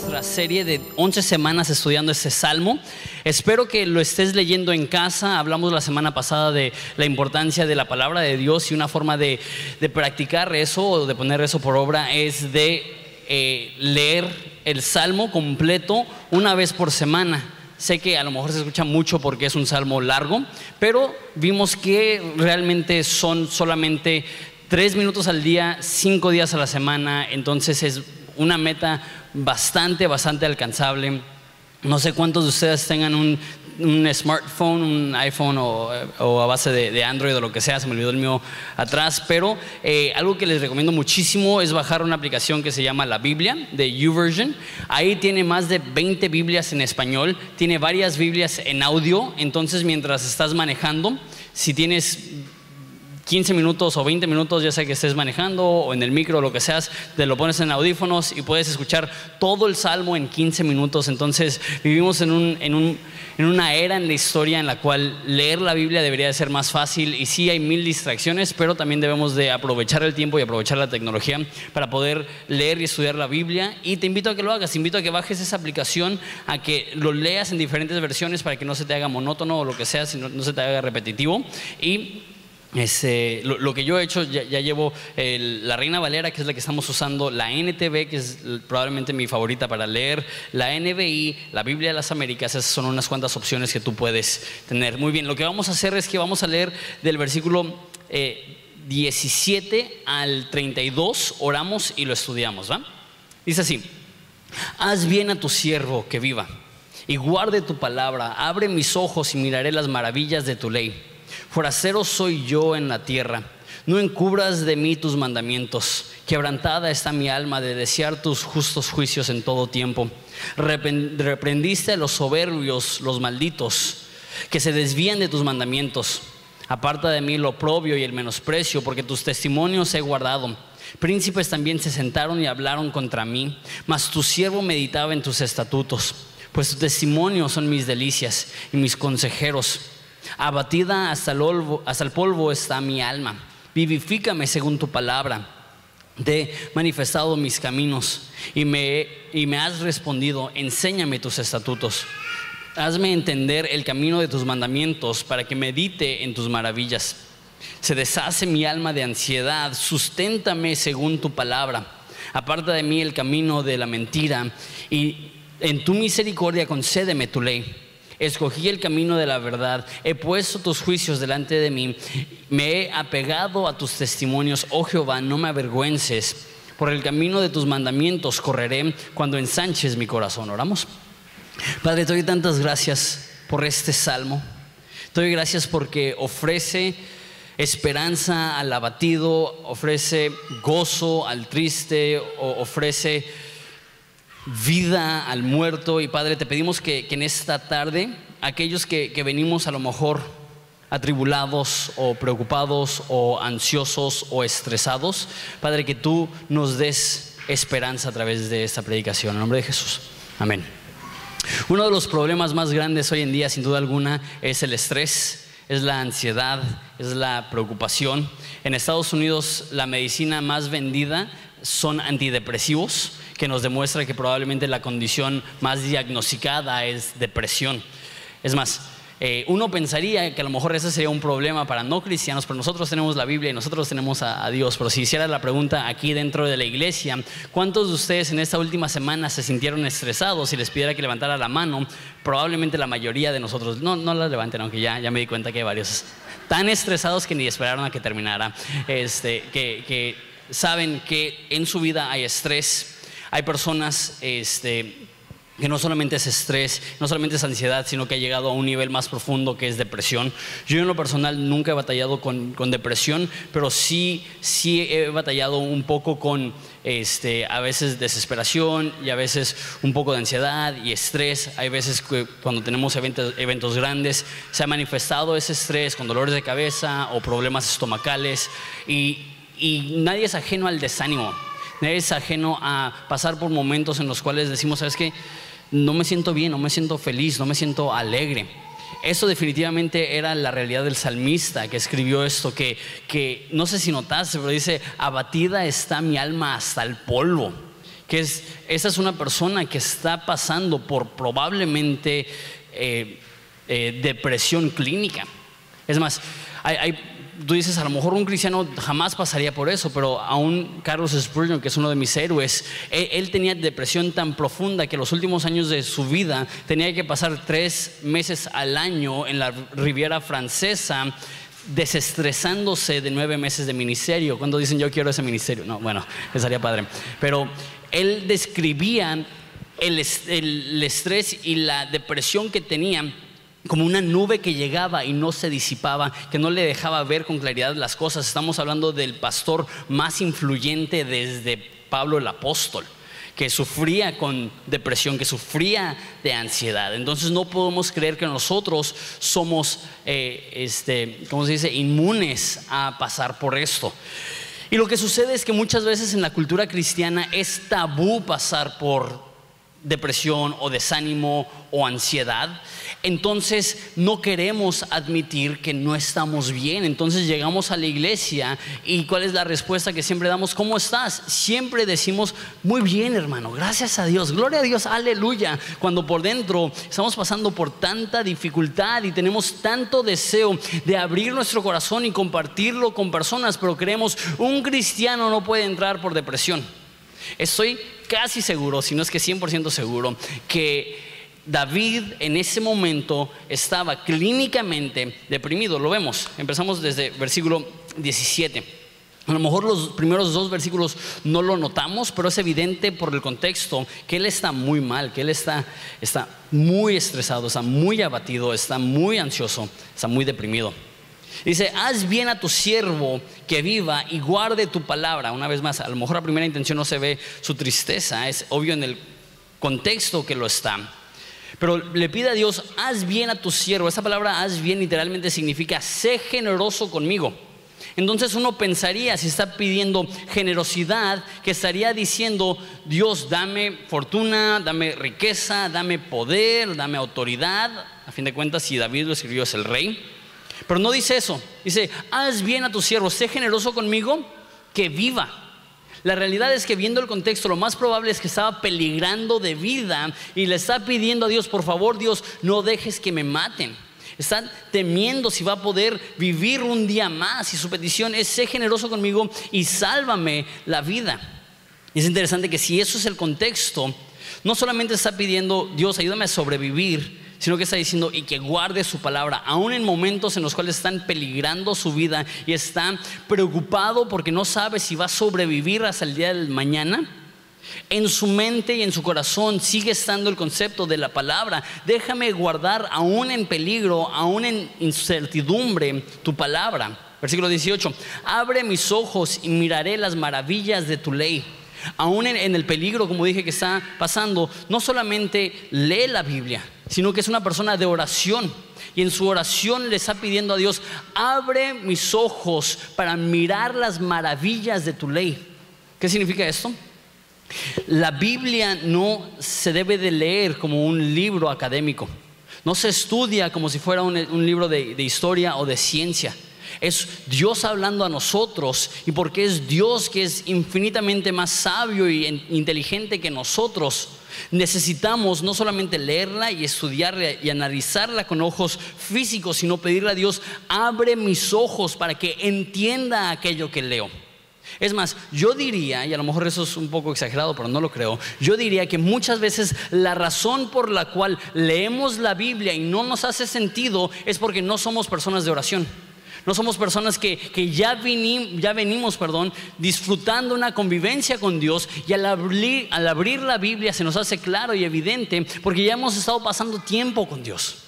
nuestra serie de 11 semanas estudiando este salmo. Espero que lo estés leyendo en casa. Hablamos la semana pasada de la importancia de la palabra de Dios y una forma de, practicar eso o de poner eso por obra es de eh, leer el salmo completo una vez por semana. Sé que a lo mejor se escucha mucho porque es un salmo largo, pero vimos que realmente son solamente tres minutos al día, cinco días a la semana, entonces es una meta bastante, bastante alcanzable. No sé cuántos de ustedes tengan un, smartphone, un iPhone o, a base de, Android o lo que sea, se me olvidó el mío atrás, pero eh, algo que les recomiendo muchísimo es bajar una aplicación que se llama La Biblia de YouVersion. Ahí tiene más de 20 Biblias en español, tiene varias Biblias en audio, entonces mientras estás manejando, si tienes 15 minutos o 20 minutos, ya sea que estés manejando o en el micro o lo que seas, te lo pones en audífonos y puedes escuchar todo el salmo en 15 minutos. Entonces vivimos en, un, en, un, en una era en la historia en la cual leer la Biblia debería de ser más fácil y sí hay mil distracciones, pero también debemos de aprovechar el tiempo y aprovechar la tecnología para poder leer y estudiar la Biblia. Y te invito a que lo hagas, te invito a que bajes esa aplicación, a que lo leas en diferentes versiones para que no se te haga monótono o lo que sea, sino no se te haga repetitivo. Y lo, que yo he hecho, ya, llevo la Reina Valera, que es la que estamos usando, la NTV, que es probablemente mi favorita para leer, la NBI, la Biblia de las Américas, esas son unas cuantas opciones que tú puedes tener. Muy bien, lo que vamos a hacer es que vamos a leer del versículo 17 eh, al 32, oramos y lo estudiamos, ¿va? Dice así, haz bien a tu siervo que viva y guarde tu palabra, abre mis ojos y miraré las maravillas de tu ley. Forastero soy yo en la tierra. No encubras de mí tus mandamientos. Quebrantada está mi alma de desear tus justos juicios en todo tiempo. Reprendiste a los soberbios, los malditos, que se desvían de tus mandamientos. Aparta de mí lo oprobio y el menosprecio, porque tus testimonios he guardado. Príncipes también se sentaron y hablaron contra mí, mas tu siervo meditaba en tus estatutos, pues tus testimonios son mis delicias y mis consejeros. Abatida hasta el, hasta el polvo está mi alma. Vivifícame según tu palabra. Te he manifestado mis caminos y me, y me has respondido, enséñame tus estatutos. Hazme entender el camino de tus mandamientos para que medite en tus maravillas. Se deshace mi alma de ansiedad, susténtame según tu palabra. Aparta de mí el camino de la mentira y en tu misericordia concédeme tu ley escogí el camino de la verdad, he puesto tus juicios delante de mí, me he apegado a tus testimonios, oh Jehová, no me avergüences, por el camino de tus mandamientos correré cuando ensanches mi corazón. Oramos. Padre, te doy tantas gracias por este salmo. Te doy gracias porque ofrece esperanza al abatido, ofrece gozo al triste, ofrece vida al muerto. Y Padre, te pedimos que, en esta tarde, aquellos que, venimos a lo mejor atribulados o preocupados o ansiosos o estresados, Padre, que tú nos des esperanza a través de esta predicación. En nombre de Jesús. Amén. Uno de los problemas más grandes hoy en día, sin duda alguna, es el estrés, es la ansiedad, es la preocupación. En Estados Unidos la medicina más vendida son antidepresivos que nos demuestra que probablemente la condición más diagnosticada es depresión. Es más, eh, uno pensaría que a lo mejor ese sería un problema para no cristianos, pero nosotros tenemos la Biblia y nosotros tenemos a, Dios. Pero si hiciera la pregunta aquí dentro de la iglesia, ¿cuántos de ustedes en esta última semana se sintieron estresados? Si les pidiera que levantara la mano, probablemente la mayoría de nosotros, no, no la levanten, aunque ya, ya me di cuenta que hay varios tan estresados que ni esperaron a que terminara, este, que, que saben que en su vida hay estrés hay personas este, que no solamente es estrés, no solamente es ansiedad, sino que ha llegado a un nivel más profundo que es depresión. Yo en lo personal nunca he batallado con, depresión, pero sí, sí he batallado un poco con este, a veces desesperación y a veces un poco de ansiedad y estrés. Hay veces que cuando tenemos eventos, eventos grandes se ha manifestado ese estrés con dolores de cabeza o problemas estomacales y, y nadie es ajeno al desánimo es ajeno a pasar por momentos en los cuales decimos, ¿sabes qué? No me siento bien, no me siento feliz, no me siento alegre. Eso definitivamente era la realidad del salmista que escribió esto, que, que no sé si notaste, pero dice, abatida está mi alma hasta el polvo que es, esa es una persona que está pasando por probablemente eh, eh, depresión clínica. Es más, hay, tú dices, a lo mejor un cristiano jamás pasaría por eso, pero aún Carlos Spurgeon, que es uno de mis héroes, él, tenía depresión tan profunda que los últimos años de su vida tenía que pasar tres meses al año en la Riviera Francesa desestresándose de nueve meses de ministerio. Cuando dicen yo quiero ese ministerio, no, bueno, estaría padre. Pero él describía el, el, estrés y la depresión que tenía como una nube que llegaba y no se disipaba, que no le dejaba ver con claridad las cosas. Estamos hablando del pastor más influyente desde Pablo el apóstol que sufría con depresión, que sufría de ansiedad. Entonces no podemos creer que nosotros somos, eh, este, ¿cómo se dice?, inmunes a pasar por esto. Y lo que sucede es que muchas veces en la cultura cristiana es tabú pasar por depresión o desánimo o ansiedad, entonces no queremos admitir que no estamos bien. Entonces llegamos a la iglesia y ¿cuál es la respuesta que siempre damos? ¿Cómo estás? Siempre decimos, muy bien hermano, gracias a Dios, gloria a Dios, aleluya. Cuando por dentro estamos pasando por tanta dificultad y tenemos tanto deseo de abrir nuestro corazón y compartirlo con personas, pero creemos, un cristiano no puede entrar por depresión. Estoy casi seguro, si no es que 100% seguro, que David en ese momento estaba clínicamente deprimido. Lo vemos. Empezamos desde versículo 17. A lo mejor los primeros dos versículos no lo notamos, pero es evidente por el contexto que él está muy mal, que él está, está muy estresado, está muy abatido, está muy ansioso, está muy deprimido. Dice, haz bien a tu siervo que viva y guarde tu palabra. Una vez más, a lo mejor a primera intención no se ve su tristeza, es obvio en el contexto que lo está. Pero le pide a Dios, haz bien a tu siervo. Esa palabra haz bien literalmente significa, sé generoso conmigo. Entonces uno pensaría, si está pidiendo generosidad, que estaría diciendo, Dios, dame fortuna, dame riqueza, dame poder, dame autoridad. A fin de cuentas, si David lo escribió es el rey. Pero no dice eso. Dice, haz bien a tu siervo, sé generoso conmigo, que viva. La realidad es que viendo el contexto, lo más probable es que estaba peligrando de vida y le está pidiendo a Dios, por favor Dios, no dejes que me maten. Está temiendo si va a poder vivir un día más y su petición es, sé generoso conmigo y sálvame la vida. Y es interesante que si eso es el contexto, no solamente está pidiendo, Dios, ayúdame a sobrevivir, sino que está diciendo y que guarde su palabra, aún en momentos en los cuales están peligrando su vida y está preocupado porque no sabe si va a sobrevivir hasta el día del mañana. En su mente y en su corazón sigue estando el concepto de la palabra. Déjame guardar aún en peligro, aún en incertidumbre, tu palabra. Versículo 18. Abre mis ojos y miraré las maravillas de tu ley. Aún en, el peligro, como dije, que está pasando, no solamente lee la Biblia, sino que es una persona de oración. Y en su oración le está pidiendo a Dios, abre mis ojos para mirar las maravillas de tu ley. ¿Qué significa esto? La Biblia no se debe de leer como un libro académico. No se estudia como si fuera un, libro de historia o de ciencia. Es Dios hablando a nosotros y porque es Dios que es infinitamente más sabio y inteligente que nosotros. Necesitamos no solamente leerla y estudiarla y analizarla con ojos físicos, sino pedirle a Dios, abre mis ojos para que entienda aquello que leo. Es más, yo diría, y a lo mejor eso es un poco exagerado, pero no lo creo, yo diría que muchas veces la razón por la cual leemos la Biblia y no nos hace sentido es porque no somos personas de oración. No somos personas que, ya, ya, venimos perdón, disfrutando una convivencia con Dios y al abrir, al abrir la Biblia se nos hace claro y evidente porque ya hemos estado pasando tiempo con Dios.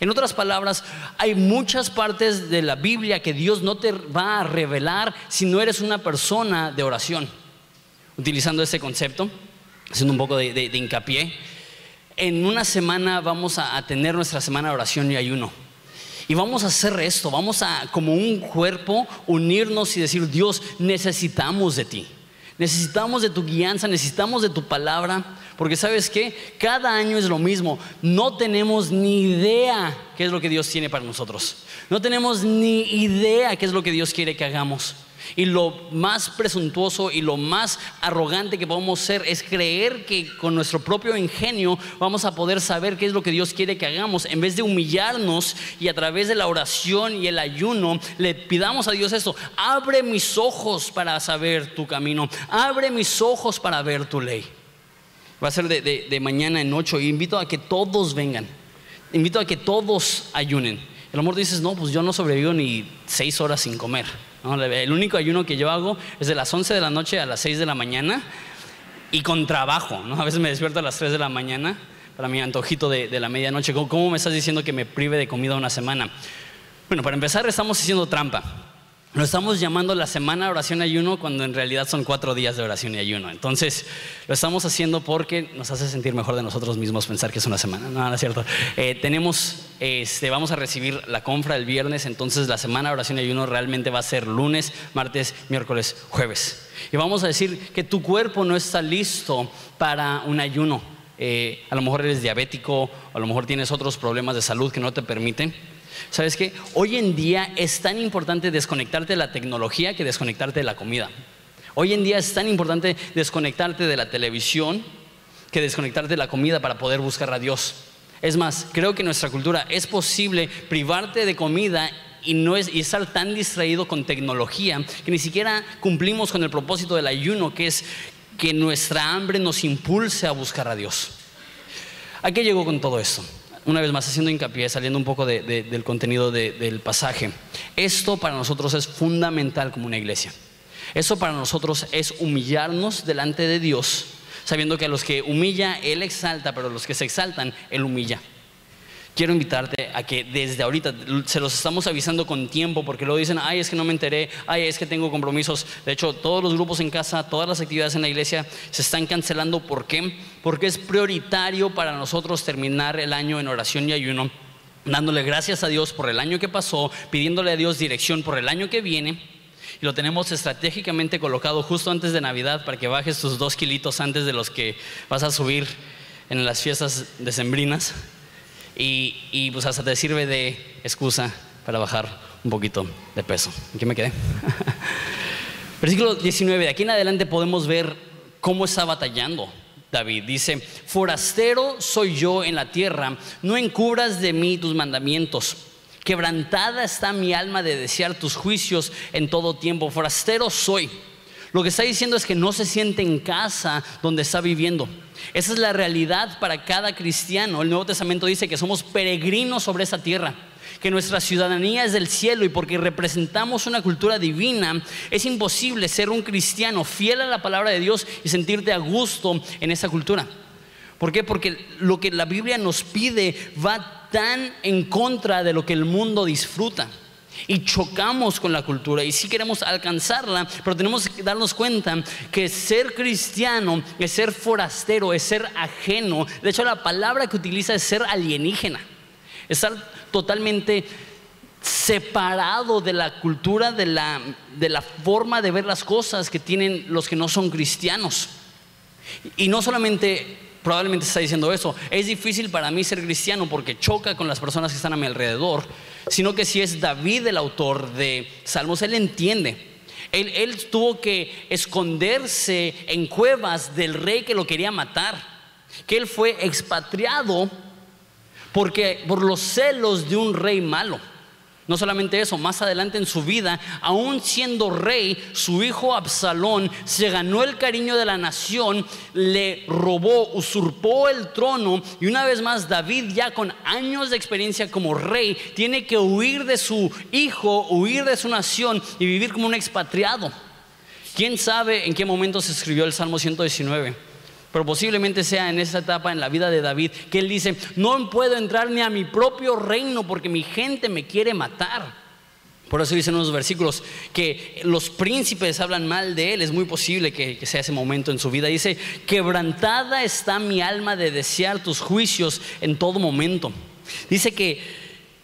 En otras palabras, hay muchas partes de la Biblia que Dios no te va a revelar si no eres una persona de oración. Utilizando ese concepto, haciendo un poco de, hincapié, en una semana vamos a tener nuestra semana de oración y ayuno. Y vamos a hacer esto, vamos a como un cuerpo unirnos y decir, Dios, necesitamos de ti. Necesitamos de tu guianza, necesitamos de tu palabra, porque sabes que cada año es lo mismo. No tenemos ni idea qué es lo que Dios tiene para nosotros. No tenemos ni idea qué es lo que Dios quiere que hagamos. Y lo más presuntuoso y lo más arrogante que podemos ser es creer que con nuestro propio ingenio vamos a poder saber qué es lo que Dios quiere que hagamos. En vez de humillarnos y a través de la oración y el ayuno le pidamos a Dios esto, abre mis ojos para saber tu camino, abre mis ojos para ver tu ley. Va a ser de, mañana en ocho. Y invito a que todos vengan. Invito a que todos ayunen. El amor dices, no, pues yo no sobrevivo ni seis horas sin comer. El único ayuno que yo hago es de las 11 de la noche a las 6 de la mañana y con trabajo. A veces me despierto a las 3 de la mañana para mi antojito de, de la medianoche. ¿Cómo me estás diciendo que me prive de comida una semana? Bueno, para empezar estamos haciendo trampa. Lo estamos llamando la semana de oración y ayuno cuando en realidad son cuatro días de oración y ayuno. Entonces, lo estamos haciendo porque nos hace sentir mejor de nosotros mismos pensar que es una semana. No, no es cierto. Eh, tenemos, este, vamos a recibir la compra el viernes, entonces la semana de oración y ayuno realmente va a ser lunes, martes, miércoles, jueves. Y vamos a decir que tu cuerpo no está listo para un ayuno. Eh, a lo mejor eres diabético, a lo mejor tienes otros problemas de salud que no te permiten. ¿Sabes qué? Hoy en día es tan importante desconectarte de la tecnología que desconectarte de la comida. Hoy en día es tan importante desconectarte de la televisión que desconectarte de la comida para poder buscar a Dios. Es más, creo que en nuestra cultura es posible privarte de comida y, no es, y estar tan distraído con tecnología que ni siquiera cumplimos con el propósito del ayuno, que es que nuestra hambre nos impulse a buscar a Dios. ¿A qué llegó con todo esto? Una vez más haciendo hincapié, saliendo un poco del contenido del pasaje, esto para nosotros es fundamental como una iglesia. Eso para nosotros es humillarnos delante de Dios, sabiendo que a los que humilla, Él exalta, pero a los que se exaltan, Él humilla quiero invitarte a que desde ahorita se los estamos avisando con tiempo porque luego dicen, ay, es que no me enteré, ay, es que tengo compromisos. De hecho, todos los grupos en casa, todas las actividades en la iglesia se están cancelando. ¿Por qué? Porque es prioritario para nosotros terminar el año en oración y ayuno, dándole gracias a Dios por el año que pasó, pidiéndole a Dios dirección por el año que viene. Y lo tenemos estratégicamente colocado justo antes de Navidad para que bajes tus dos kilitos antes de los que vas a subir en las fiestas decembrinas y, pues hasta te sirve de excusa para bajar un poquito de peso. Aquí me quedé. Versículo 19, de aquí en adelante podemos ver cómo está batallando David. Dice, forastero soy yo en la tierra, no encubras de mí tus mandamientos. Quebrantada está mi alma de desear tus juicios en todo tiempo. Forastero soy. Lo que está diciendo es que no se siente en casa donde está viviendo. Esa es la realidad para cada cristiano. El Nuevo Testamento dice que somos peregrinos sobre esta tierra, que nuestra ciudadanía es del cielo y porque representamos una cultura divina, es imposible ser un cristiano fiel a la palabra de Dios y sentirte a gusto en esa cultura. ¿Por qué? Porque lo que la Biblia nos pide va tan en contra de lo que el mundo disfruta y chocamos con la cultura y sí queremos alcanzarla, pero tenemos que darnos cuenta que ser cristiano es ser forastero, es ser ajeno. De hecho, la palabra que utiliza es ser alienígena, estar totalmente separado de la cultura, de la, de la forma de ver las cosas que tienen los que no son cristianos. Y no solamente probablemente está diciendo eso. Es difícil para mí ser cristiano porque choca con las personas que están a mi alrededor, sino que si es David el autor de Salmos, él entiende. Él, él tuvo que esconderse en cuevas del rey que lo quería matar, que él fue expatriado porque por los celos de un rey malo. No solamente eso, más adelante en su vida, aún siendo rey, su hijo Absalón se ganó el cariño de la nación, le robó, usurpó el trono y una vez más David ya con años de experiencia como rey tiene que huir de su hijo, huir de su nación y vivir como un expatriado. ¿Quién sabe en qué momento se escribió el Salmo 119? Pero posiblemente sea en esa etapa en la vida de David que él dice, no puedo entrar ni a mi propio reino porque mi gente me quiere matar. Por eso dicen unos versículos que los príncipes hablan mal de él. Es muy posible que, sea ese momento en su vida. Dice, quebrantada está mi alma de desear tus juicios en todo momento. Dice que,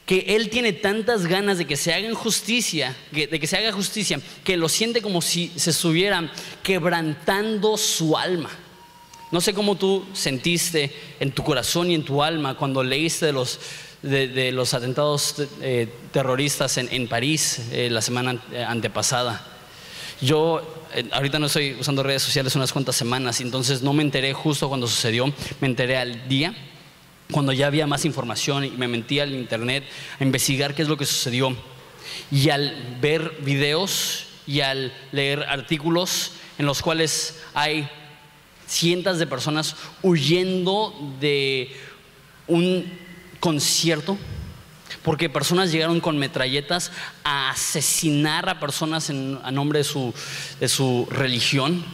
que él tiene tantas ganas de que se haga justicia, de que se haga justicia, que lo siente como si se estuviera quebrantando su alma. No sé cómo tú sentiste en tu corazón y en tu alma cuando leíste de los, de, los atentados eh, terroristas en, París eh, la semana antepasada. Yo eh, ahorita no estoy usando redes sociales unas cuantas semanas, entonces no me enteré justo cuando sucedió, me enteré al día, cuando ya había más información y me metí al internet a investigar qué es lo que sucedió. Y al ver videos y al leer artículos en los cuales hay cientos de personas huyendo de un concierto, porque personas llegaron con metralletas a asesinar a personas a nombre de su, de su religión,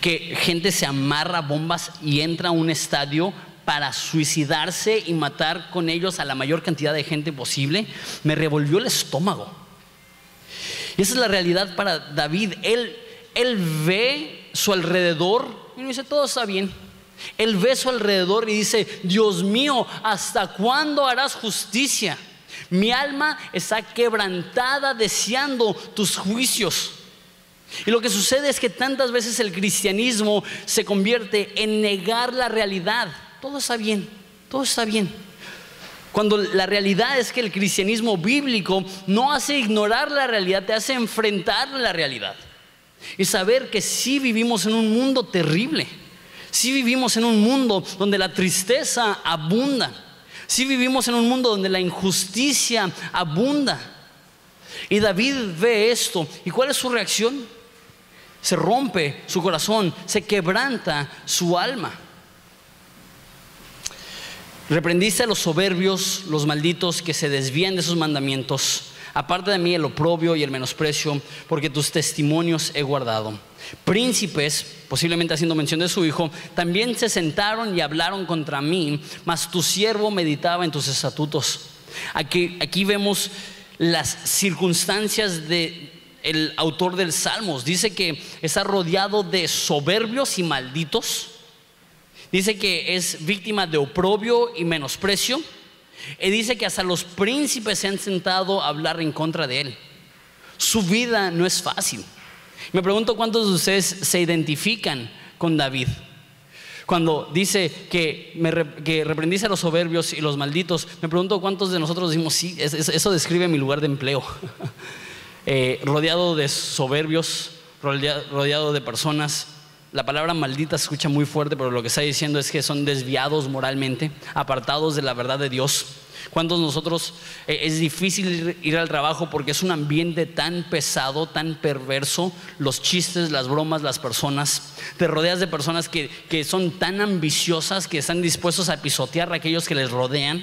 que gente se amarra bombas y entra a un estadio para suicidarse y matar con ellos a la mayor cantidad de gente posible, me revolvió el estómago. Y esa es la realidad para David. Él, él ve su alrededor y dice, todo está bien. Él ve su alrededor y dice, Dios mío, ¿hasta cuándo harás justicia? Mi alma está quebrantada deseando tus juicios. Y lo que sucede es que tantas veces el cristianismo se convierte en negar la realidad. Todo está bien, todo está bien. Cuando la realidad es que el cristianismo bíblico no hace ignorar la realidad, te hace enfrentar la realidad. Y saber que sí vivimos en un mundo terrible. Sí vivimos en un mundo donde la tristeza abunda. Sí vivimos en un mundo donde la injusticia abunda. Y David ve esto. ¿Y cuál es su reacción? Se rompe su corazón, se quebranta su alma. Reprendiste a los soberbios, los malditos que se desvían de sus mandamientos. Aparte de mí el oprobio y el menosprecio, porque tus testimonios he guardado. Príncipes, posiblemente haciendo mención de su hijo, también se sentaron y hablaron contra mí, mas tu siervo meditaba en tus estatutos. Aquí, vemos las circunstancias de el autor del Salmos. Dice que está rodeado de soberbios y malditos. Dice que es víctima de oprobio y menosprecio. Y dice que hasta los príncipes se han sentado a hablar en contra de él. Su vida no es fácil. Me pregunto cuántos de ustedes se identifican con David. Cuando dice que, me, a los soberbios y los malditos, me pregunto cuántos de nosotros decimos, sí, eso describe mi lugar de empleo. Eh, rodeado de soberbios, rodeado de personas. La palabra maldita se escucha muy fuerte, pero lo que está diciendo es que son desviados moralmente, apartados de la verdad de Dios. ¿Cuántos nosotros eh, es difícil ir al trabajo porque es un ambiente tan pesado, tan perverso? Los chistes, las bromas, las personas. Te rodeas de personas que, que son tan ambiciosas que están dispuestos a pisotear a aquellos que les rodean.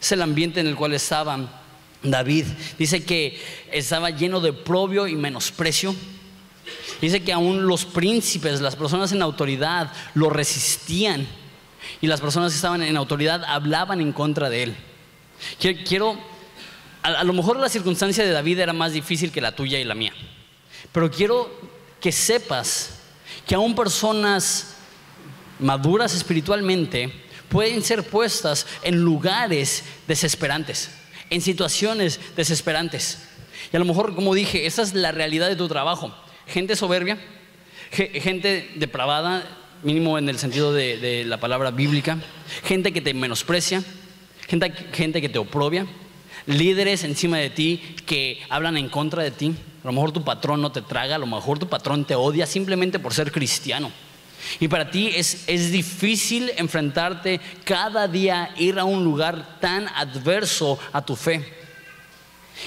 Es el ambiente en el cual estaba David. Dice que estaba lleno de propio y menosprecio. Dice que aún los príncipes, las personas en autoridad, lo resistían y las personas que estaban en autoridad hablaban en contra de él. Quiero, a, lo mejor la circunstancia de David era más difícil que la tuya y la mía, pero quiero que sepas que aún personas maduras espiritualmente pueden ser puestas en lugares desesperantes, en situaciones desesperantes. Y a lo mejor, como dije, esa es la realidad de tu trabajo. Gente soberbia, gente depravada, mínimo en el sentido de, la palabra bíblica, gente que te menosprecia, gente, gente que te oprobia, líderes encima de ti que hablan en contra de ti. A lo mejor tu patrón no te traga, a lo mejor tu patrón te odia simplemente por ser cristiano. Y para ti es, es difícil enfrentarte cada día, ir a un lugar tan adverso a tu fe.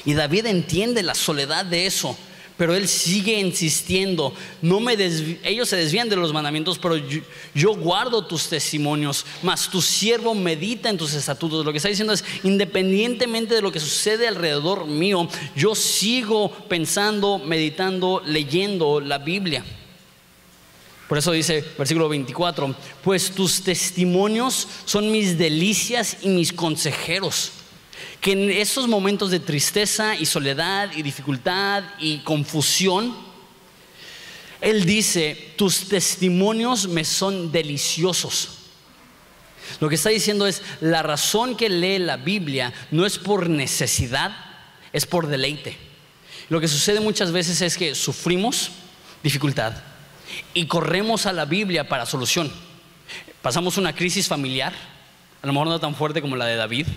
Y David entiende la soledad de eso. Pero él sigue insistiendo, no me ellos se desvían de los mandamientos, pero yo, guardo tus testimonios, mas tu siervo medita en tus estatutos. Lo que está diciendo es, independientemente de lo que sucede alrededor mío, yo sigo pensando, meditando, leyendo la Biblia. Por eso dice versículo 24, pues tus testimonios son mis delicias y mis consejeros que en esos momentos de tristeza y soledad y dificultad y confusión, Él dice, tus testimonios me son deliciosos. Lo que está diciendo es, la razón que lee la Biblia no es por necesidad, es por deleite. Lo que sucede muchas veces es que sufrimos dificultad y corremos a la Biblia para solución. Pasamos una crisis familiar, a lo mejor no tan fuerte como la de David,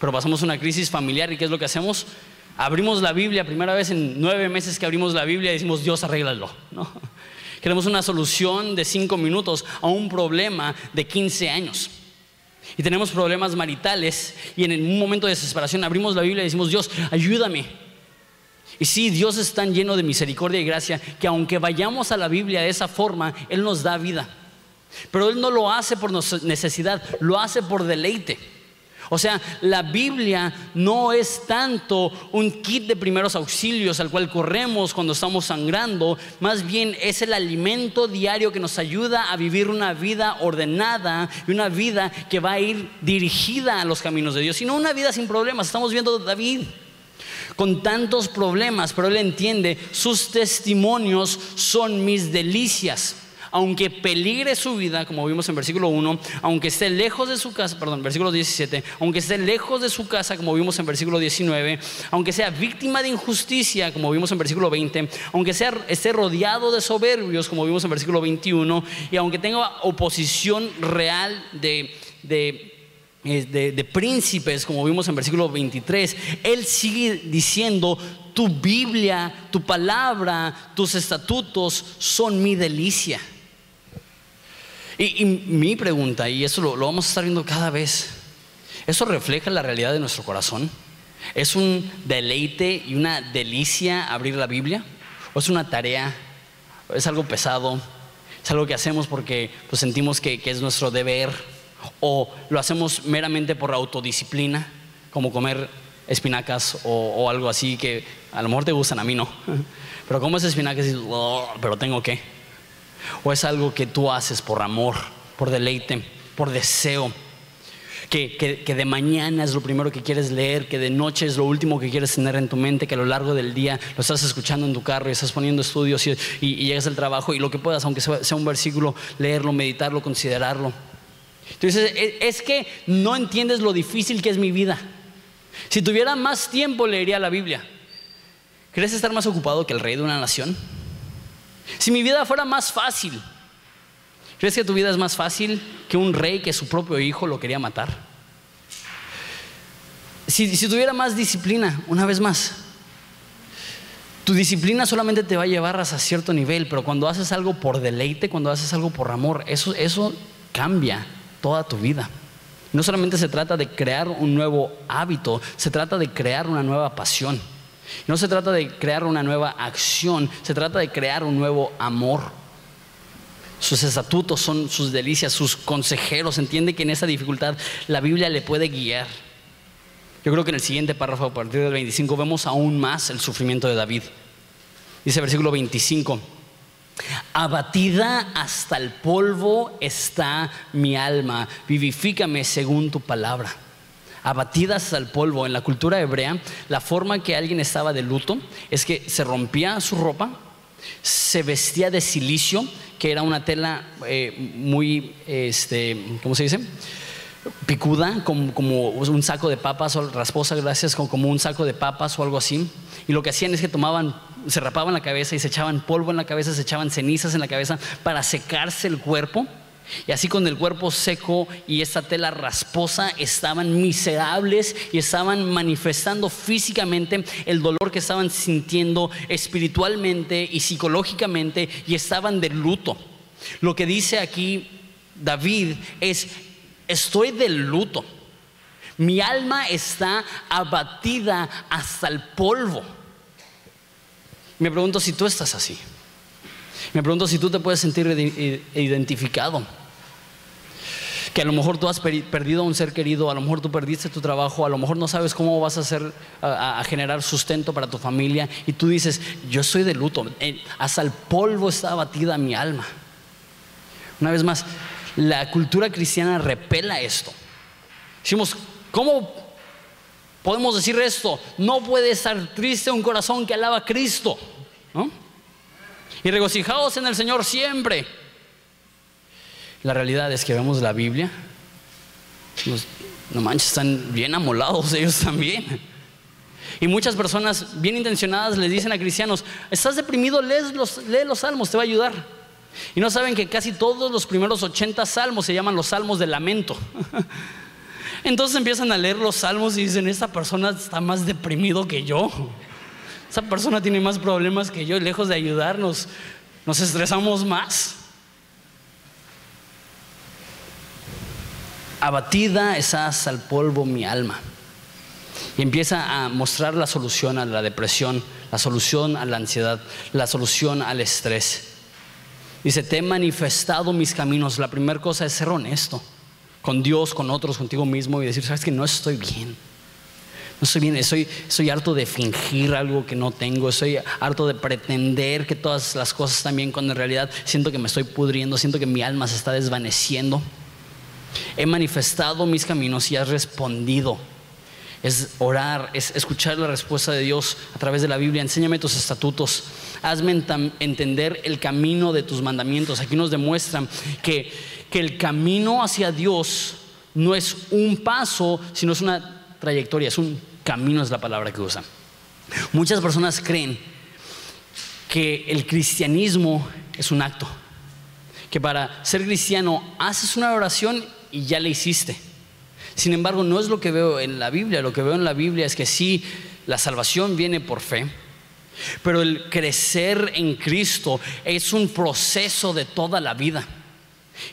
pero pasamos una crisis familiar y ¿qué es lo que hacemos? Abrimos la Biblia, primera vez en nueve meses que abrimos la Biblia, y decimos, Dios, arréglalo. ¿no? Queremos una solución de cinco minutos a un problema de 15 años. Y tenemos problemas maritales y en un momento de desesperación abrimos la Biblia y decimos, Dios, ayúdame. Y sí, Dios es tan lleno de misericordia y gracia que aunque vayamos a la Biblia de esa forma, Él nos da vida. Pero Él no lo hace por necesidad, lo hace por deleite. O sea, la Biblia no es tanto un kit de primeros auxilios al cual corremos cuando estamos sangrando, más bien es el alimento diario que nos ayuda a vivir una vida ordenada y una vida que va a ir dirigida a los caminos de Dios, y no una vida sin problemas. Estamos viendo a David con tantos problemas, pero él entiende, sus testimonios son mis delicias aunque peligre su vida, como vimos en versículo 1, aunque esté lejos de su casa, perdón, versículo 17, aunque esté lejos de su casa, como vimos en versículo 19, aunque sea víctima de injusticia, como vimos en versículo 20, aunque sea, esté rodeado de soberbios, como vimos en versículo 21, y aunque tenga oposición real de, de de, príncipes, como vimos en versículo 23, Él sigue diciendo, tu Biblia, tu palabra, tus estatutos son mi delicia. Y, mi pregunta, y eso lo, vamos a estar viendo cada vez, ¿eso refleja la realidad de nuestro corazón? ¿Es un deleite y una delicia abrir la Biblia? ¿O es una tarea? ¿Es algo pesado? ¿Es algo que hacemos porque pues, sentimos que, es nuestro deber? ¿O lo hacemos meramente por autodisciplina, como comer espinacas o, algo así que a lo mejor te gustan, a mí no? Pero como es espinacas y oh, pero tengo que. ¿O es algo que tú haces por amor, por deleite, por deseo? Que, de mañana es lo primero que quieres leer, que de noche es lo último que quieres tener en tu mente, que a lo largo del día lo estás escuchando en tu carro y estás poniendo estudios y, llegas al trabajo y lo que puedas, aunque sea, un versículo, leerlo, meditarlo, considerarlo. Entonces, es que no entiendes lo difícil que es mi vida. Si tuviera más tiempo, leería la Biblia. ¿Crees estar más ocupado que el rey de una nación? Si mi vida fuera más fácil, ¿crees que tu vida es más fácil que un rey que su propio hijo lo quería matar? Si, tuviera más disciplina, una vez más, tu disciplina solamente te va a llevar hasta cierto nivel, pero cuando haces algo por deleite, cuando haces algo por amor, eso, eso cambia toda tu vida. No solamente se trata de crear un nuevo hábito, se trata de crear una nueva pasión. No se trata de crear una nueva acción, se trata de crear un nuevo amor. Sus estatutos son sus delicias, sus consejeros. Entiende que en esa dificultad la Biblia le puede guiar. Yo creo que en el siguiente párrafo, a partir del 25, vemos aún más el sufrimiento de David. Dice versículo 25, abatida hasta el polvo está mi alma, vivifícame según tu palabra abatidas al polvo. En la cultura hebrea, la forma que alguien estaba de luto es que se rompía su ropa, se vestía de silicio, que era una tela eh, muy, este, ¿cómo se dice? Picuda, como, un saco de papas o rasposa, gracias, como, como un saco de papas o algo así. Y lo que hacían es que tomaban, se rapaban la cabeza y se echaban polvo en la cabeza, se echaban cenizas en la cabeza para secarse el cuerpo y así con el cuerpo seco y esta tela rasposa estaban miserables y estaban manifestando físicamente el dolor que estaban sintiendo espiritualmente y psicológicamente y estaban de luto. Lo que dice aquí David es, estoy de luto. Mi alma está abatida hasta el polvo. Me pregunto si tú estás así. Me pregunto si tú te puedes sentir identificado que a lo mejor tú has perdido a un ser querido, a lo mejor tú perdiste tu trabajo, a lo mejor no sabes cómo vas a hacer a, generar sustento para tu familia y tú dices, yo estoy de luto, eh, hasta el polvo está abatida mi alma. Una vez más, la cultura cristiana repela esto. Decimos, ¿cómo podemos decir esto? No puede estar triste un corazón que alaba a Cristo. Y regocijaos en el Señor siempre. La realidad es que vemos la Biblia, no manches, están bien amolados ellos también. Y muchas personas bien intencionadas les dicen a cristianos, estás deprimido, lee los, lee los salmos, te va a ayudar. Y no saben que casi todos los primeros 80 salmos se llaman los salmos de lamento. Entonces empiezan a leer los salmos y dicen, esta persona está más deprimido que yo. Esa persona tiene más problemas que yo y lejos de ayudarnos, nos estresamos más. Abatida estás al polvo mi alma. Y empieza a mostrar la solución a la depresión, la solución a la ansiedad, la solución al estrés. Dice, te he manifestado mis caminos. La primera cosa es ser honesto con Dios, con otros, contigo mismo y decir, sabes que no estoy bien. No estoy bien, estoy, estoy harto de fingir algo que no tengo, estoy harto de pretender que todas las cosas están bien cuando en realidad siento que me estoy pudriendo, siento que mi alma se está desvaneciendo. He manifestado mis caminos y has respondido. Es orar, es escuchar la respuesta de Dios a través de la Biblia. Enséñame tus estatutos. Hazme entender el camino de tus mandamientos. Aquí nos demuestran que, que el camino hacia Dios no es un paso, sino es una trayectoria, es un camino, es la palabra que usa. Muchas personas creen que el cristianismo es un acto, que para ser cristiano haces una oración y ya la hiciste. Sin embargo, no es lo que veo en la Biblia. Lo que veo en la Biblia es que sí, la salvación viene por fe, pero el crecer en Cristo es un proceso de toda la vida.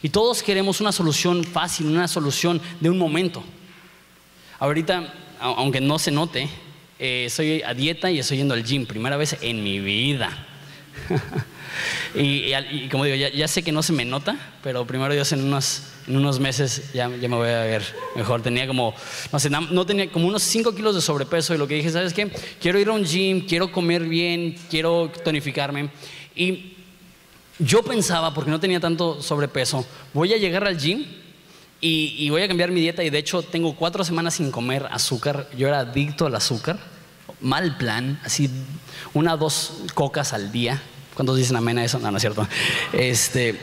Y todos queremos una solución fácil, una solución de un momento. Ahorita, aunque no se note, eh, estoy a dieta y estoy yendo al gym, primera vez en mi vida. y, como digo, ya, sé que no se me nota, pero primero Dios en unos, en unos meses ya, ya, me voy a ver mejor. Tenía como, no sé, no tenía como unos 5 kilos de sobrepeso y lo que dije, ¿sabes qué? Quiero ir a un gym, quiero comer bien, quiero tonificarme. Y yo pensaba, porque no tenía tanto sobrepeso, voy a llegar al gym y, y, voy a cambiar mi dieta y de hecho tengo cuatro semanas sin comer azúcar. Yo era adicto al azúcar. Mal plan, así una dos cocas al día. ¿Cuántos dicen amén a eso? No, no es cierto. Este,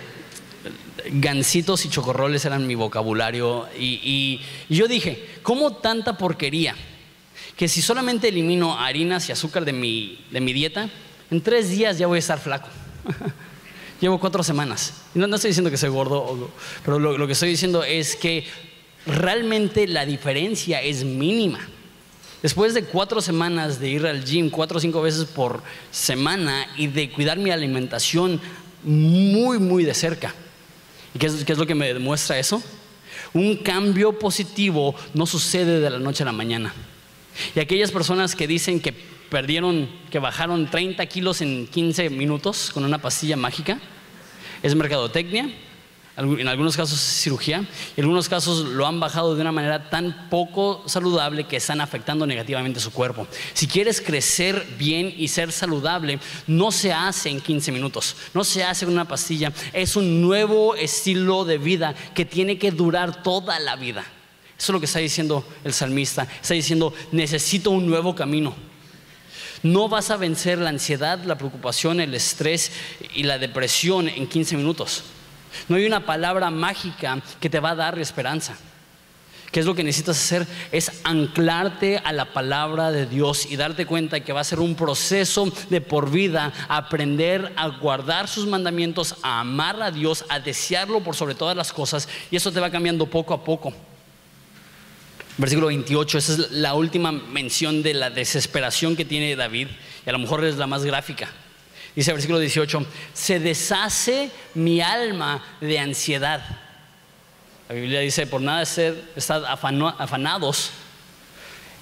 gancitos y chocorroles eran mi vocabulario. Y, y yo dije, ¿cómo tanta porquería? Que si solamente elimino harinas y azúcar de mi, de mi dieta, en tres días ya voy a estar flaco. Llevo cuatro semanas. No, no estoy diciendo que soy gordo, pero lo, lo que estoy diciendo es que realmente la diferencia es mínima. Después de cuatro semanas de ir al gym cuatro o cinco veces por semana y de cuidar mi alimentación muy, muy de cerca. ¿Y qué es, qué es lo que me demuestra eso? Un cambio positivo no sucede de la noche a la mañana. Y aquellas personas que dicen que perdieron, que bajaron 30 kilos en 15 minutos con una pastilla mágica, es mercadotecnia, en algunos casos es cirugía, en algunos casos lo han bajado de una manera tan poco saludable que están afectando negativamente su cuerpo. Si quieres crecer bien y ser saludable, no se hace en 15 minutos, no se hace con una pastilla, es un nuevo estilo de vida que tiene que durar toda la vida. Eso es lo que está diciendo el salmista, está diciendo, necesito un nuevo camino. No vas a vencer la ansiedad, la preocupación, el estrés y la depresión en 15 minutos. No hay una palabra mágica que te va a dar esperanza. ¿Qué es lo que necesitas hacer? Es anclarte a la palabra de Dios y darte cuenta que va a ser un proceso de por vida, aprender a guardar sus mandamientos, a amar a Dios, a desearlo por sobre todas las cosas y eso te va cambiando poco a poco. Versículo 28, esa es la última mención de la desesperación que tiene David, y a lo mejor es la más gráfica. Dice el versículo 18, se deshace mi alma de ansiedad. La Biblia dice, por nada ser, estar afanados.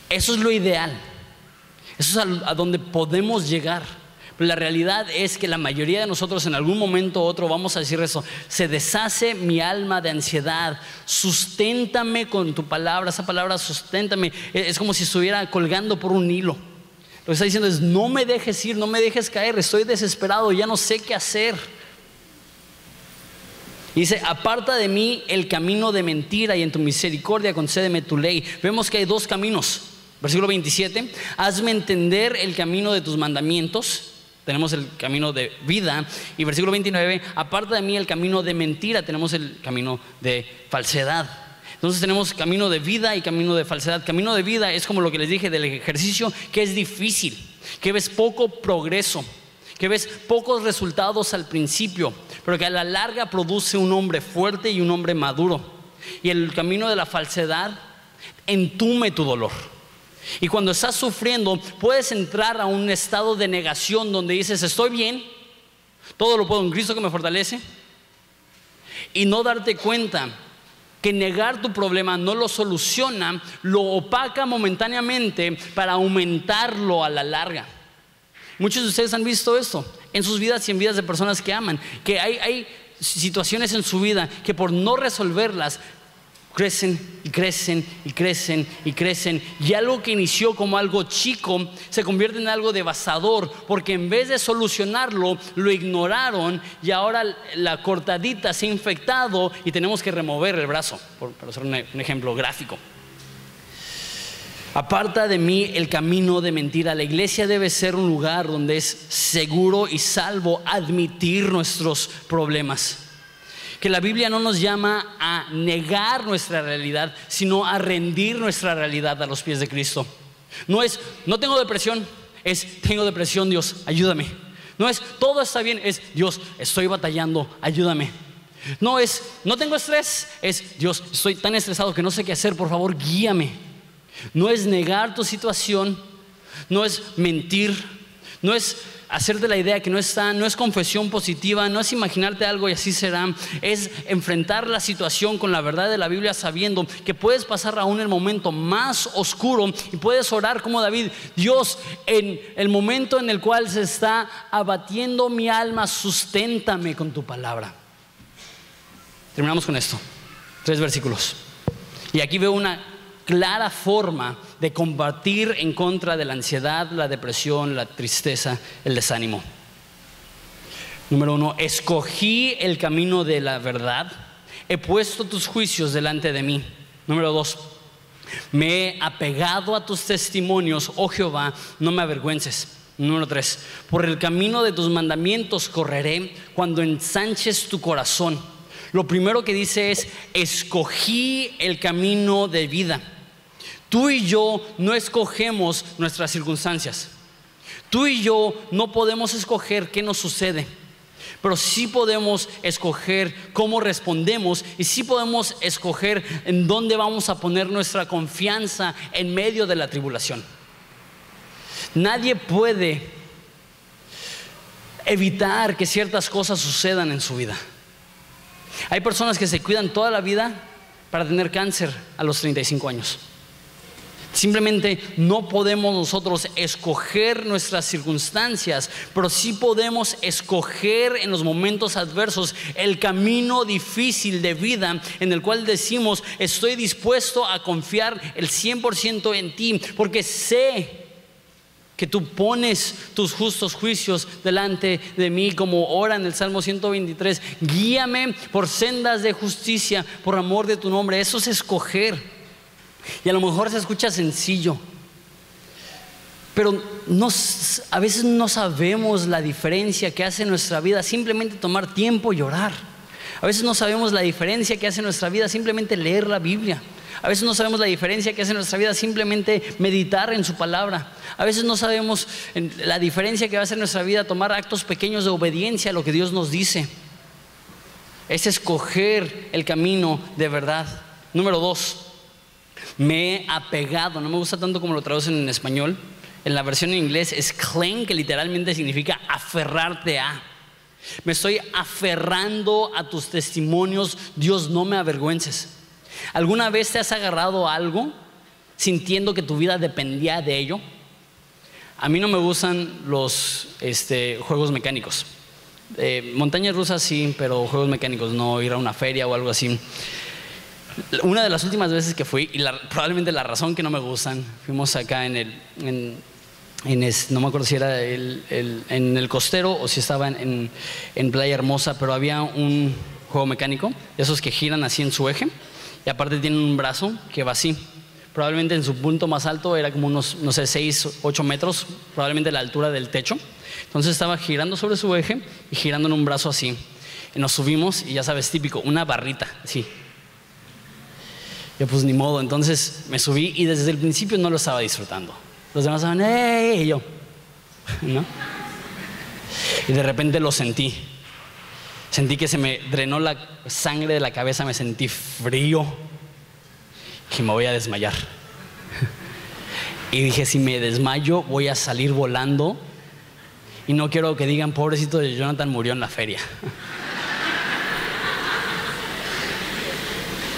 Eso es lo ideal. Eso es a donde podemos llegar. La realidad es que la mayoría de nosotros en algún momento u otro vamos a decir eso. Se deshace mi alma de ansiedad. Susténtame con tu palabra. Esa palabra susténtame. Es como si estuviera colgando por un hilo. Lo que está diciendo es, no me dejes ir, no me dejes caer. Estoy desesperado, ya no sé qué hacer. Dice, aparta de mí el camino de mentira y en tu misericordia concédeme tu ley. Vemos que hay dos caminos. Versículo 27, hazme entender el camino de tus mandamientos tenemos el camino de vida. Y versículo 29, aparta de mí el camino de mentira, tenemos el camino de falsedad. Entonces tenemos camino de vida y camino de falsedad. Camino de vida es como lo que les dije del ejercicio, que es difícil, que ves poco progreso, que ves pocos resultados al principio, pero que a la larga produce un hombre fuerte y un hombre maduro. Y el camino de la falsedad entume tu dolor. Y cuando estás sufriendo, puedes entrar a un estado de negación donde dices, estoy bien, todo lo puedo en Cristo que me fortalece, y no darte cuenta que negar tu problema no lo soluciona, lo opaca momentáneamente para aumentarlo a la larga. Muchos de ustedes han visto esto en sus vidas y en vidas de personas que aman, que hay, hay situaciones en su vida que por no resolverlas crecen y crecen y crecen y crecen. Y algo que inició como algo chico se convierte en algo devastador, porque en vez de solucionarlo, lo ignoraron y ahora la cortadita se ha infectado y tenemos que remover el brazo, por, para hacer un, un ejemplo gráfico. Aparta de mí el camino de mentira. La iglesia debe ser un lugar donde es seguro y salvo admitir nuestros problemas que la Biblia no nos llama a negar nuestra realidad, sino a rendir nuestra realidad a los pies de Cristo. No es, no tengo depresión, es, tengo depresión, Dios, ayúdame. No es, todo está bien, es, Dios, estoy batallando, ayúdame. No es, no tengo estrés, es, Dios, estoy tan estresado que no sé qué hacer, por favor, guíame. No es negar tu situación, no es mentir, no es hacerte la idea que no está, no es confesión positiva, no es imaginarte algo y así será, es enfrentar la situación con la verdad de la Biblia sabiendo que puedes pasar aún el momento más oscuro y puedes orar como David, Dios, en el momento en el cual se está abatiendo mi alma, susténtame con tu palabra. Terminamos con esto, tres versículos. Y aquí veo una clara forma de combatir en contra de la ansiedad, la depresión, la tristeza, el desánimo. Número uno, escogí el camino de la verdad, he puesto tus juicios delante de mí. Número dos, me he apegado a tus testimonios, oh Jehová, no me avergüences. Número tres, por el camino de tus mandamientos correré cuando ensanches tu corazón. Lo primero que dice es, escogí el camino de vida. Tú y yo no escogemos nuestras circunstancias. Tú y yo no podemos escoger qué nos sucede. Pero sí podemos escoger cómo respondemos y sí podemos escoger en dónde vamos a poner nuestra confianza en medio de la tribulación. Nadie puede evitar que ciertas cosas sucedan en su vida. Hay personas que se cuidan toda la vida para tener cáncer a los 35 años. Simplemente no podemos nosotros escoger nuestras circunstancias, pero sí podemos escoger en los momentos adversos el camino difícil de vida en el cual decimos, estoy dispuesto a confiar el 100% en ti, porque sé que tú pones tus justos juicios delante de mí, como ora en el Salmo 123, guíame por sendas de justicia, por amor de tu nombre. Eso es escoger. Y a lo mejor se escucha sencillo, pero a veces no sabemos la diferencia que hace nuestra vida simplemente tomar tiempo y orar. A veces no sabemos la diferencia que hace nuestra vida simplemente leer la Biblia. A veces no sabemos la diferencia que hace nuestra vida simplemente meditar en su palabra. A veces no sabemos la diferencia que va a hacer nuestra vida tomar actos pequeños de obediencia a lo que Dios nos dice. Es escoger el camino de verdad. Número dos, me he apegado, no me gusta tanto como lo traducen en español. En la versión en inglés es cling, que literalmente significa aferrarte a. Me estoy aferrando a tus testimonios, Dios, no me avergüences. ¿Alguna vez te has agarrado a algo sintiendo que tu vida dependía de ello? A mí no me gustan los este, juegos mecánicos. Eh, montañas rusas sí, pero juegos mecánicos no, ir a una feria o algo así. Una de las últimas veces que fui, y probablemente la razón que no me gustan, fuimos acá en el, en, no me acuerdo si era el, en el costero o si estaba en, Playa Hermosa, pero había un juego mecánico, esos que giran así en su eje, y aparte tienen un brazo que va así. Probablemente en su punto más alto era como unos, no sé, 6, 8 metros, probablemente la altura del techo. Entonces estaba girando sobre su eje y girando en un brazo así. Y nos subimos y ya sabes, típico, una barrita, sí, pues ni modo, entonces me subí y desde el principio no lo estaba disfrutando. Los demás estaban, ¡hey! Y yo, ¿no? Y de repente lo sentí. Sentí que se me drenó la sangre de la cabeza, me sentí frío. que me voy a desmayar. Y dije, si me desmayo, voy a salir volando. Y no quiero que digan, pobrecito de Jonathan murió en la feria.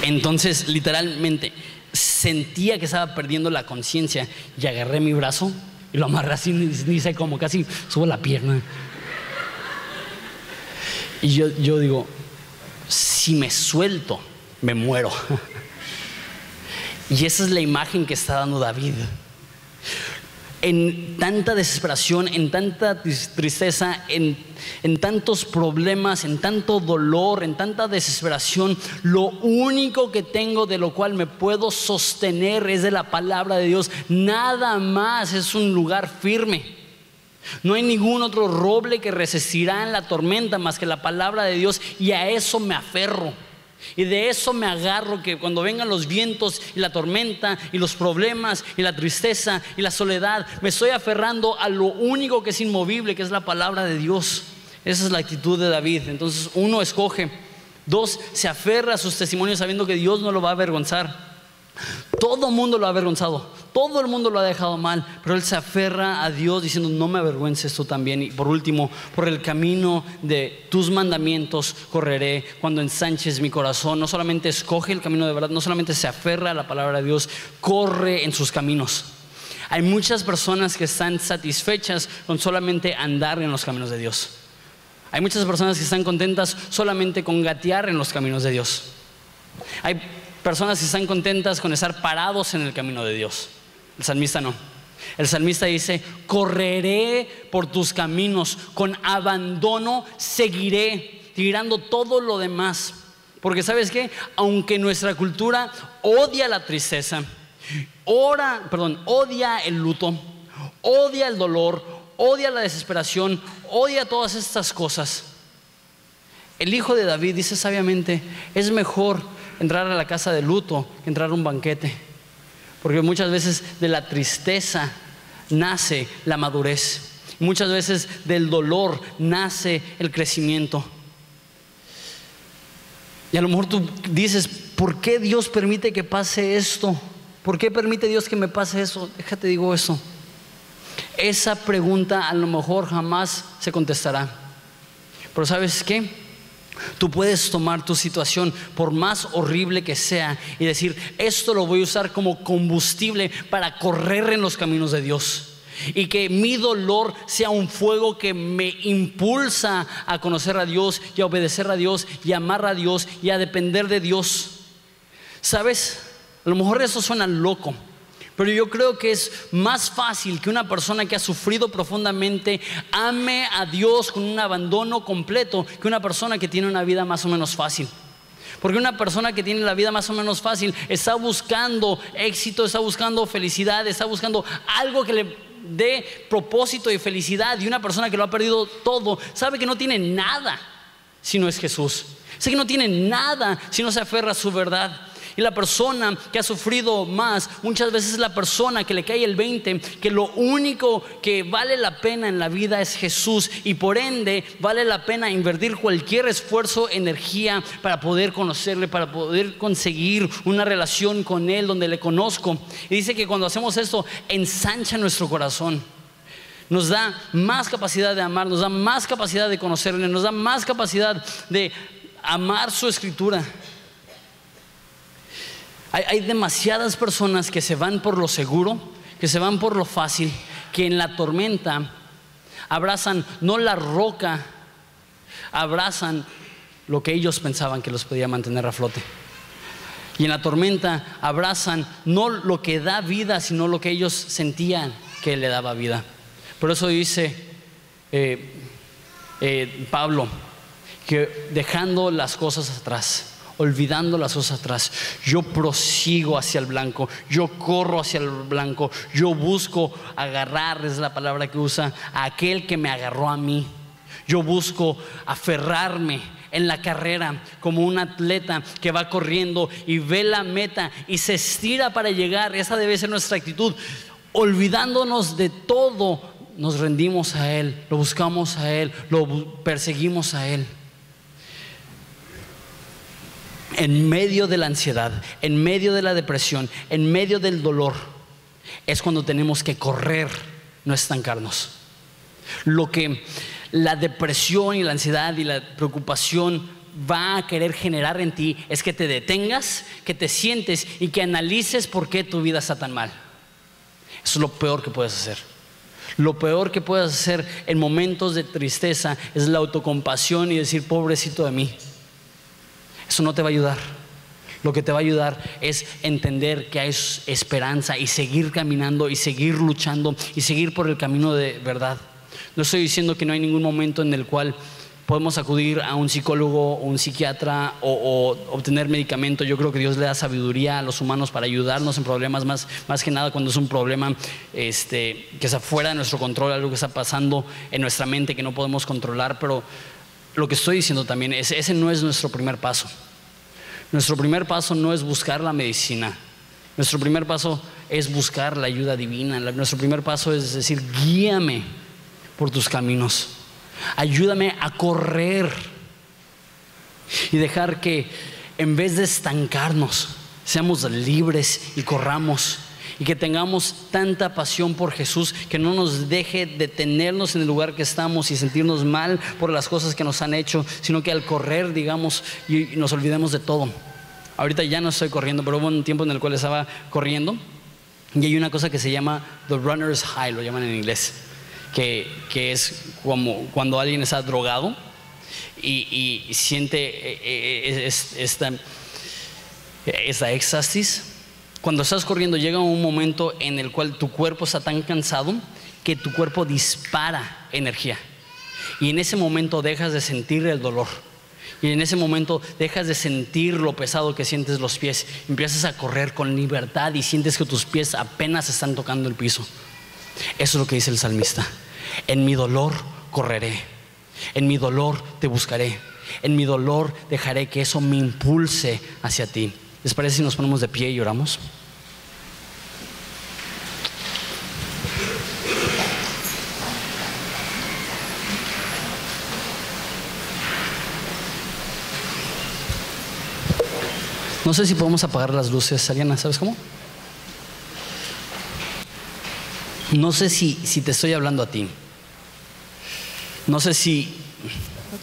Entonces, literalmente, sentía que estaba perdiendo la conciencia y agarré mi brazo y lo amarré así, ni sé cómo, casi subo la pierna. Y yo, digo, si me suelto, me muero. Y esa es la imagen que está dando David en tanta desesperación, en tanta tristeza, en, tantos problemas, en tanto dolor, en tanta desesperación, lo único que tengo de lo cual me puedo sostener es de la palabra de Dios. Nada más es un lugar firme. No hay ningún otro roble que resistirá en la tormenta más que la palabra de Dios y a eso me aferro. Y de eso me agarro que cuando vengan los vientos y la tormenta y los problemas y la tristeza y la soledad, me estoy aferrando a lo único que es inmovible, que es la palabra de Dios. Esa es la actitud de David. Entonces uno escoge, dos, se aferra a sus testimonios sabiendo que Dios no lo va a avergonzar. Todo el mundo lo ha avergonzado, todo el mundo lo ha dejado mal, pero él se aferra a Dios diciendo, no me avergüences tú también. Y por último, por el camino de tus mandamientos correré cuando ensanches mi corazón. No solamente escoge el camino de verdad, no solamente se aferra a la palabra de Dios, corre en sus caminos. Hay muchas personas que están satisfechas con solamente andar en los caminos de Dios. Hay muchas personas que están contentas solamente con gatear en los caminos de Dios. Hay personas que están contentas con estar parados en el camino de Dios. El salmista no. El salmista dice, correré por tus caminos, con abandono seguiré, tirando todo lo demás. Porque sabes qué, aunque nuestra cultura odia la tristeza, ora, perdón, odia el luto, odia el dolor, odia la desesperación, odia todas estas cosas. El hijo de David dice sabiamente, es mejor entrar a la casa de luto entrar a un banquete. Porque muchas veces de la tristeza nace la madurez. Muchas veces del dolor nace el crecimiento. Y a lo mejor tú dices, ¿por qué Dios permite que pase esto? ¿Por qué permite Dios que me pase eso? Déjate digo eso. Esa pregunta a lo mejor jamás se contestará. Pero ¿sabes qué? Tú puedes tomar tu situación, por más horrible que sea, y decir, esto lo voy a usar como combustible para correr en los caminos de Dios. Y que mi dolor sea un fuego que me impulsa a conocer a Dios y a obedecer a Dios y a amar a Dios y a depender de Dios. ¿Sabes? A lo mejor eso suena loco. Pero yo creo que es más fácil que una persona que ha sufrido profundamente ame a Dios con un abandono completo que una persona que tiene una vida más o menos fácil. Porque una persona que tiene la vida más o menos fácil está buscando éxito, está buscando felicidad, está buscando algo que le dé propósito y felicidad. Y una persona que lo ha perdido todo sabe que no tiene nada si no es Jesús. Sabe que no tiene nada si no se aferra a su verdad. Y la persona que ha sufrido más, muchas veces es la persona que le cae el 20, que lo único que vale la pena en la vida es Jesús y por ende vale la pena invertir cualquier esfuerzo, energía para poder conocerle, para poder conseguir una relación con Él donde le conozco. Y dice que cuando hacemos esto, ensancha nuestro corazón nos da más capacidad de amar, nos da más capacidad de conocerle, nos da más capacidad de amar su escritura. Hay, demasiadas personas que se van por lo seguro, que se van por lo fácil, que en la tormenta abrazan no la roca, abrazan lo que ellos pensaban que los podía mantener a flote. Y en la tormenta abrazan no lo que da vida, sino lo que ellos sentían que le daba vida. Por eso dice eh, eh, Pablo que dejando las cosas atrás, olvidando las cosas atrás. Yo prosigo hacia el blanco, yo corro hacia el blanco, yo busco agarrar, es la palabra que usa, a aquel que me agarró a mí. Yo busco aferrarme en la carrera como un atleta que va corriendo y ve la meta y se estira para llegar. Esa debe ser nuestra actitud. Olvidándonos de todo, nos rendimos a Él, lo buscamos a Él, lo perseguimos a Él. En medio de la ansiedad, en medio de la depresión, en medio del dolor, es cuando tenemos que correr, no estancarnos. Lo que la depresión y la ansiedad y la preocupación va a querer generar en ti es que te detengas, que te sientes y que analices por qué tu vida está tan mal. Eso es lo peor que puedes hacer. Lo peor que puedes hacer en momentos de tristeza es la autocompasión y decir, pobrecito de mí. Eso no te va a ayudar. Lo que te va a ayudar es entender que hay esperanza y seguir caminando y seguir luchando y seguir por el camino de verdad. No estoy diciendo que no hay ningún momento en el cual podemos acudir a un psicólogo o un psiquiatra o, obtener medicamento. Yo creo que Dios le da sabiduría a los humanos para ayudarnos en problemas, más, más que nada cuando es un problema este, que está fuera de nuestro control, algo que está pasando en nuestra mente que no podemos controlar. Pero lo que estoy diciendo también es, ese no es nuestro primer paso. Nuestro primer paso no es buscar la medicina. Nuestro primer paso es buscar la ayuda divina. Nuestro primer paso es decir, guíame por tus caminos. Ayúdame a correr y dejar que en vez de estancarnos, seamos libres y corramos y que tengamos tanta pasión por Jesús que no nos deje detenernos en el lugar que estamos y sentirnos mal por las cosas que nos han hecho, sino que al correr, digamos, y nos olvidemos de todo. Ahorita ya no estoy corriendo, pero hubo un tiempo en el cual estaba corriendo y hay una cosa que se llama the runner's high, lo llaman en inglés que, es como cuando alguien está drogado y, siente eh, eh, esta, esta éxtasis. Cuando estás corriendo llega un momento en el cual tu cuerpo está tan cansado que tu cuerpo dispara energía. Y en ese momento dejas de sentir el dolor. Y en ese momento dejas de sentir lo pesado que sientes los pies. Empiezas a correr con libertad y sientes que tus pies apenas están tocando el piso. Eso es lo que dice el salmista. En mi dolor correré. En mi dolor te buscaré. En mi dolor dejaré que eso me impulse hacia ti. ¿Les parece si nos ponemos de pie y oramos? No sé si podemos apagar las luces, Ariana, ¿sabes cómo? No sé si, si te estoy hablando a ti. No sé si,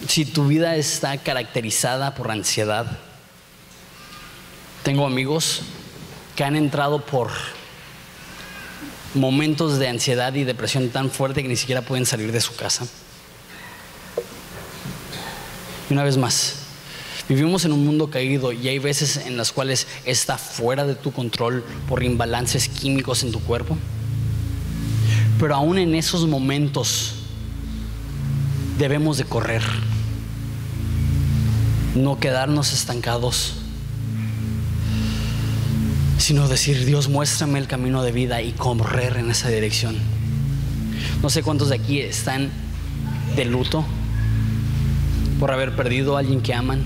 si tu vida está caracterizada por ansiedad. Tengo amigos que han entrado por momentos de ansiedad y depresión tan fuerte que ni siquiera pueden salir de su casa. Y una vez más, vivimos en un mundo caído y hay veces en las cuales está fuera de tu control por imbalances químicos en tu cuerpo. Pero aún en esos momentos debemos de correr, no quedarnos estancados, sino decir, Dios, muéstrame el camino de vida y correr en esa dirección. No sé cuántos de aquí están de luto por haber perdido a alguien que aman,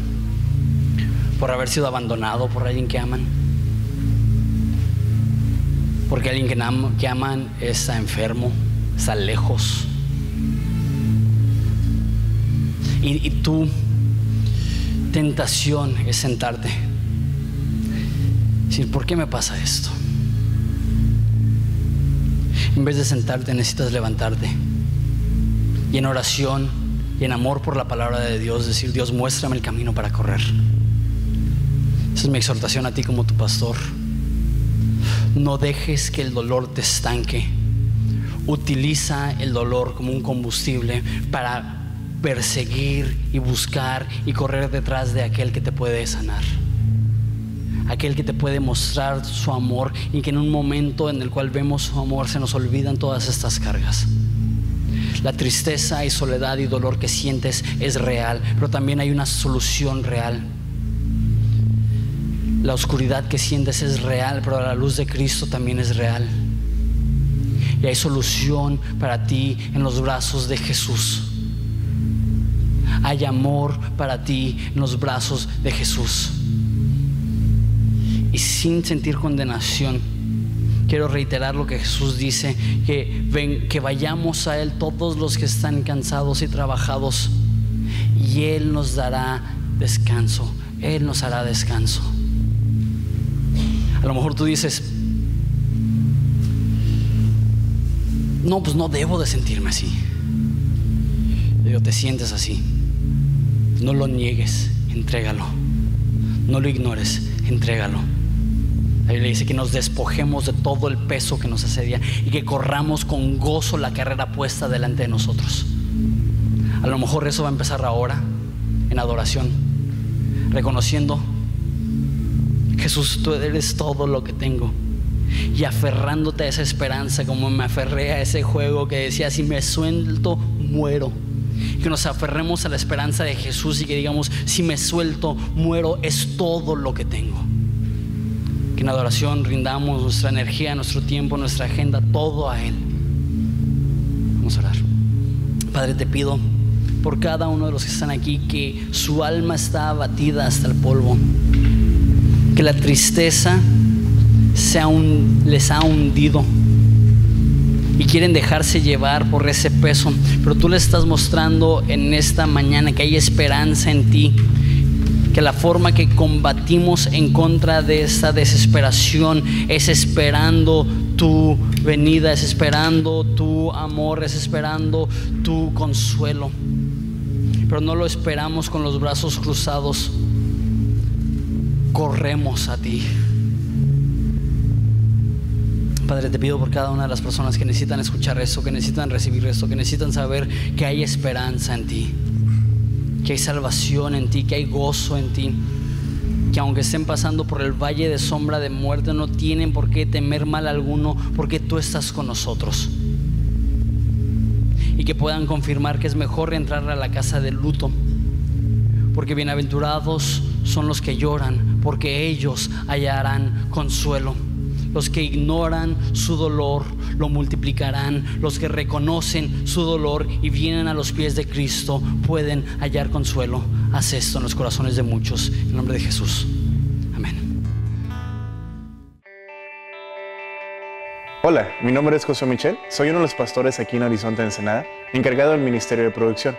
por haber sido abandonado por alguien que aman, porque alguien que, aman está enfermo, está lejos y, tu tentación es sentarte. Decir, ¿por qué me pasa esto? En vez de sentarte necesitas levantarte y en oración y en amor por la palabra de Dios decir, Dios, muéstrame el camino para correr. Esa es mi exhortación a ti como tu pastor. No dejes que el dolor te estanque. Utiliza el dolor como un combustible para perseguir y buscar y correr detrás de aquel que te puede sanar. Aquel que te puede mostrar su amor y que en un momento en el cual vemos su amor se nos olvidan todas estas cargas. La tristeza y soledad y dolor que sientes es real, pero también hay una solución real. La oscuridad que sientes es real, pero la luz de Cristo también es real. Y hay solución para ti en los brazos de Jesús hay amor para ti en los brazos de Jesús. Y sin sentir condenación, quiero reiterar lo que Jesús dice, que, que vayamos a Él todos los que están cansados y trabajados, y Él nos dará descanso. Él nos hará descanso. A lo mejor tú dices, no, pues no debo de sentirme así. Digo, te sientes así. No lo niegues, entrégalo. No lo ignores, entrégalo. La Biblia dice que nos despojemos de todo el peso que nos asedia y que corramos con gozo la carrera puesta delante de nosotros. A lo mejor eso va a empezar ahora, en adoración, reconociendo, Jesús, tú eres todo lo que tengo. Y aferrándote a esa esperanza, como me aferré a ese juego que decía, si me suelto, muero. Que nos aferremos a la esperanza de Jesús y que digamos, si me suelto, muero, es todo lo que tengo. En adoración rindamos nuestra energía, nuestro tiempo, nuestra agenda, todo a Él. Vamos a orar. Padre, te pido por cada uno de los que están aquí que su alma está abatida hasta el polvo. Que la tristeza sea un, les ha hundido y quieren dejarse llevar por ese peso. Pero tú le estás mostrando en esta mañana que hay esperanza en ti, que la forma que combatimos en contra de esta desesperación es esperando tu venida, es esperando tu amor, es esperando tu consuelo. Pero no lo esperamos con los brazos cruzados, corremos a ti. Padre, te pido por cada una de las personas que necesitan escuchar esto, que necesitan recibir esto, que necesitan saber que hay esperanza en ti, que hay salvación en ti, que hay gozo en ti, que aunque estén pasando por el valle de sombra de muerte, no tienen por qué temer mal alguno, porque tú estás con nosotros. Y que puedan confirmar que es mejor entrar a la casa del luto, porque bienaventurados son los que lloran, porque ellos hallarán consuelo. Los que ignoran su dolor lo multiplicarán. Los que reconocen su dolor y vienen a los pies de Cristo pueden hallar consuelo. Haz esto en los corazones de muchos. En nombre de Jesús. Amén. Hola, mi nombre es José Michel. Soy uno de los pastores aquí en Horizonte Ensenada, encargado del Ministerio de Producción.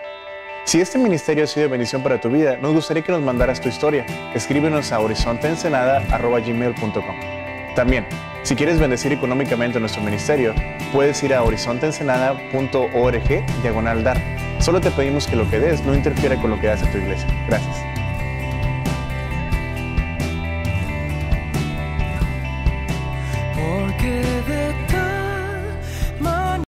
Si este ministerio ha sido de bendición para tu vida, nos gustaría que nos mandaras tu historia. Escríbenos a horizonteensenada.gmail.com También, si quieres bendecir económicamente nuestro ministerio, puedes ir a horizonteensenada.org diagonal dar. Solo te pedimos que lo que des no interfiera con lo que hace tu iglesia. Gracias.